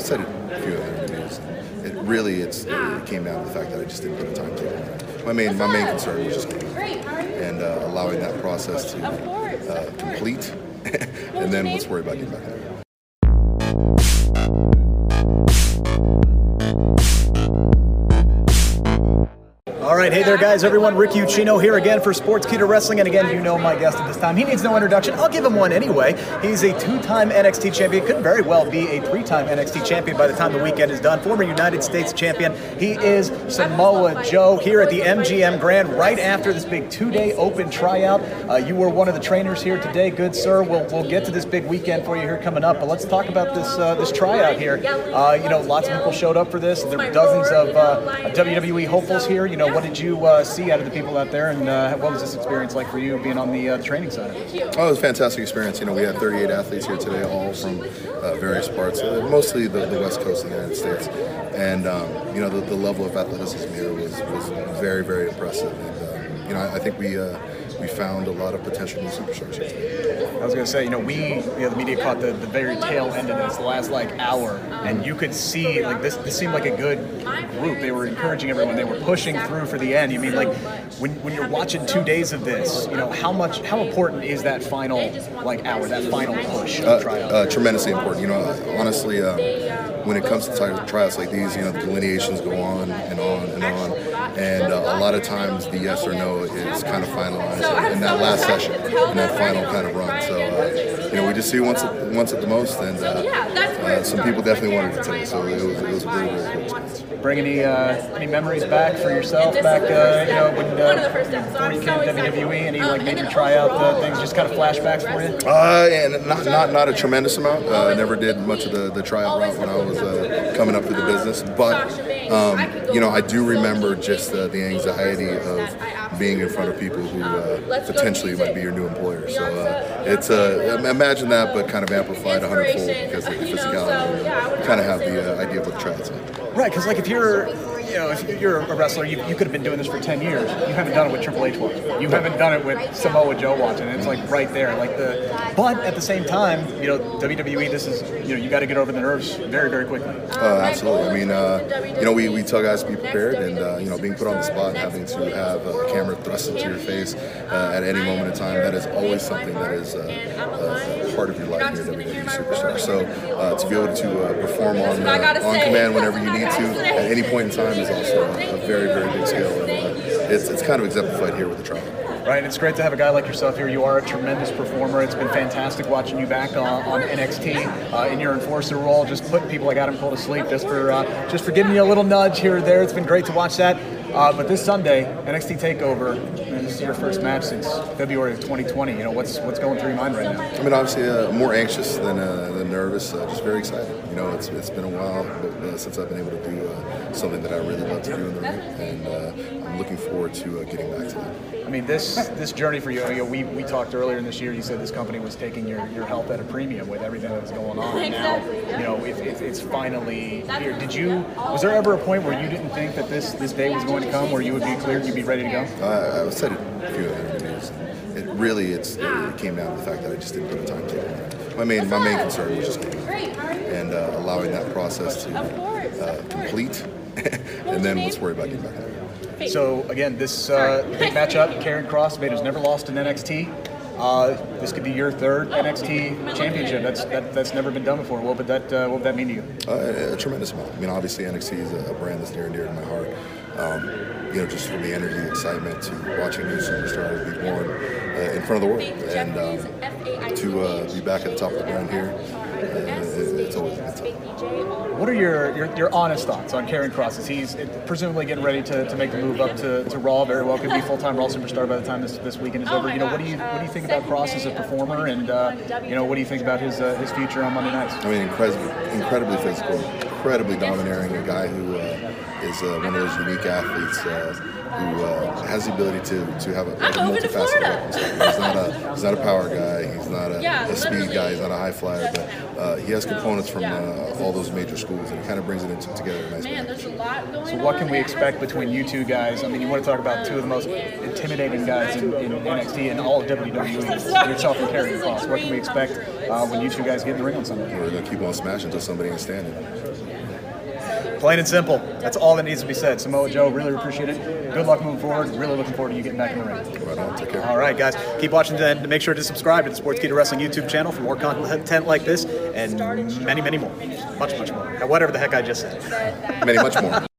I've said it a few other interviews. It really, it's it came down to the fact that I just didn't put a timetable. My main, my main concern was just getting and uh, allowing that process to uh, complete, and then let's worry about getting back. All right, hey there, guys, everyone. Rick Ucchino here again for Sportskeeda Wrestling, and again, you know my guest at this time. He needs no introduction. I'll give him one anyway. He's a two-time NXT champion. Could very well be a three-time NXT champion by the time the weekend is done. Former United States champion. He is Samoa Joe here at the MGM Grand right after this big two-day open tryout. Uh, you were one of the trainers here today, good sir. We'll, we'll get to this big weekend for you here coming up, but let's talk about this uh, this tryout here. Uh, you know, lots of people showed up for this. There were dozens of uh, WWE hopefuls here. You know, what did you uh, see out of the people out there, and uh, what was this experience like for you being on the uh, training side? Oh, it was a fantastic experience. You know, we had 38 athletes here today, all from uh, various parts, uh, mostly the, the west coast of the United States. And, um, you know, the, the level of athleticism here was, was very, very impressive. And, um, you know, I, I think we uh, we found a lot of potential new superstars. I was going to say, you know, we, you know, the media caught the, the very tail end of this, the last like hour, and you could see like this. This seemed like a good group. They were encouraging everyone. They were pushing through for the end. You mean like when, when you're watching two days of this, you know, how much, how important is that final like hour, that final push of tryout? uh, tremendously important. You know, honestly, um, when it comes to tri- tryouts like these, you know, the delineations go on and on and on, and uh, a lot of times the yes or no is kind of finalized in that last session, in that final kind of run. So, uh, you know, we just see once at, once at the most, and uh, uh, some people definitely wanted to take it today. So it was, it was a very, very cool experience. Bring any uh, any memories back for yourself back, uh, you know, when uh, before you came to WWE, any like major tryout uh, things, just kind of flashbacks for you? Uh, and not, not not a tremendous amount. Uh, I never did much of the, the tryout route when I was uh, coming up through the business, but um, you know I do remember just uh, the anxiety of being in front of people who uh, potentially might be your new employer. So uh, it's uh, imagine that, but kind of amplified a hundredfold because of the physicality. and Kind of have the uh, idea of what the tryouts are. Right, because like if you're, you know, if you're a wrestler, you, you could have been doing this for ten years. You haven't done it with Triple H watching. You haven't done it with Samoa Joe watching. It's like right there, like the. But at the same time, you know, WWE. This is, you know, you got to get over the nerves very, very quickly. Uh, absolutely. I mean, uh, you know, we, we tell guys to be prepared, and uh, you know, being put on the spot, having to have a camera thrust into your face uh, at any moment in time, that is always something that is uh, uh, part of your life here at WWE Superstar. So uh, to be able to uh, perform on uh, on command whenever you need to at any point in time is also a, very very big skill, and uh, it's it's kind of exemplified here with the trial. Right, it's great to have a guy like yourself here. You are a tremendous performer. It's been fantastic watching you back on, on NXT uh, in your enforcer role, just putting people like Adam Cole to sleep, just for uh, just for giving you a little nudge here or there. It's been great to watch that. Uh, but this Sunday, NXT Takeover, and this is your first match since February of 2020. You know what's what's going through your mind right now? I mean, obviously, uh, more anxious than, uh, than nervous. Just very excited. You know, it's, it's been a while but, uh, since I've been able to do uh, something that I really love to do in the ring, and uh, I'm looking forward to getting back to that. I mean, this this journey for you. You know, we, we talked earlier in this year. You said this company was taking your, your health at a premium with everything that was going on. And now, you know, it, it, it's finally here. Did you? Was there ever a point where you didn't think that this this day was going to come, where you would be cleared, you'd be ready to go? Uh, I've said it a few other interviews. It really, it's it came down to the fact that I just didn't put a timetable on. My main, my main concern was just getting and uh, allowing that process to uh, complete, and then let's worry about getting back. So again, this uh, big matchup, Karrion Kross, made has never lost in NXT. Uh, this could be your third NXT championship. That's that, that's never been done before. What would that uh, what would that mean to you? Uh, a tremendous amount. I mean, obviously NXT is a brand that's near and dear to my heart. Um, you know, just from the energy, excitement to watching new superstars be born uh, in front of the world, and um, to uh, be back at the top of the brand here, uh, it's always a good time. What are your, your, your honest thoughts on Karrion Kross? As he's presumably getting ready to, to make the move up to, to Raw, very well could be full time Raw superstar by the time this, this weekend is over. You know, what do you what do you think about Kross as a performer, and uh, you know, what do you think about his uh, his future on Monday nights? I mean, incredibly, incredibly physical, incredibly domineering. A guy who uh, is uh, one of those unique athletes uh, who uh, has the ability to to have a, like a multifaceted weapon. So he's not a he's not a power guy. He's not a, a speed guy. He's not a high flyer. But uh, he has components from uh, all those major schools, and he kind of brings it into together in nice Man, way. there's a lot going So what can we expect between you two guys? I mean, you want to talk about two of the most intimidating guys in, in NXT and all of WWE, yourself and Karrion Kross. What can we expect uh, when you two guys get in the ring on Sunday. We're gonna keep on smashing until somebody ain't standing. Plain and simple. That's all that needs to be said. Samoa Joe, really appreciate it. Good luck moving forward. Really looking forward to you getting back in the ring. Right on. Take care. All right, guys, keep watching and make sure to subscribe to the Sports Sportskeeda Wrestling YouTube channel for more content like this and many, many more. Much, much more. Whatever the heck I just said. Many much more.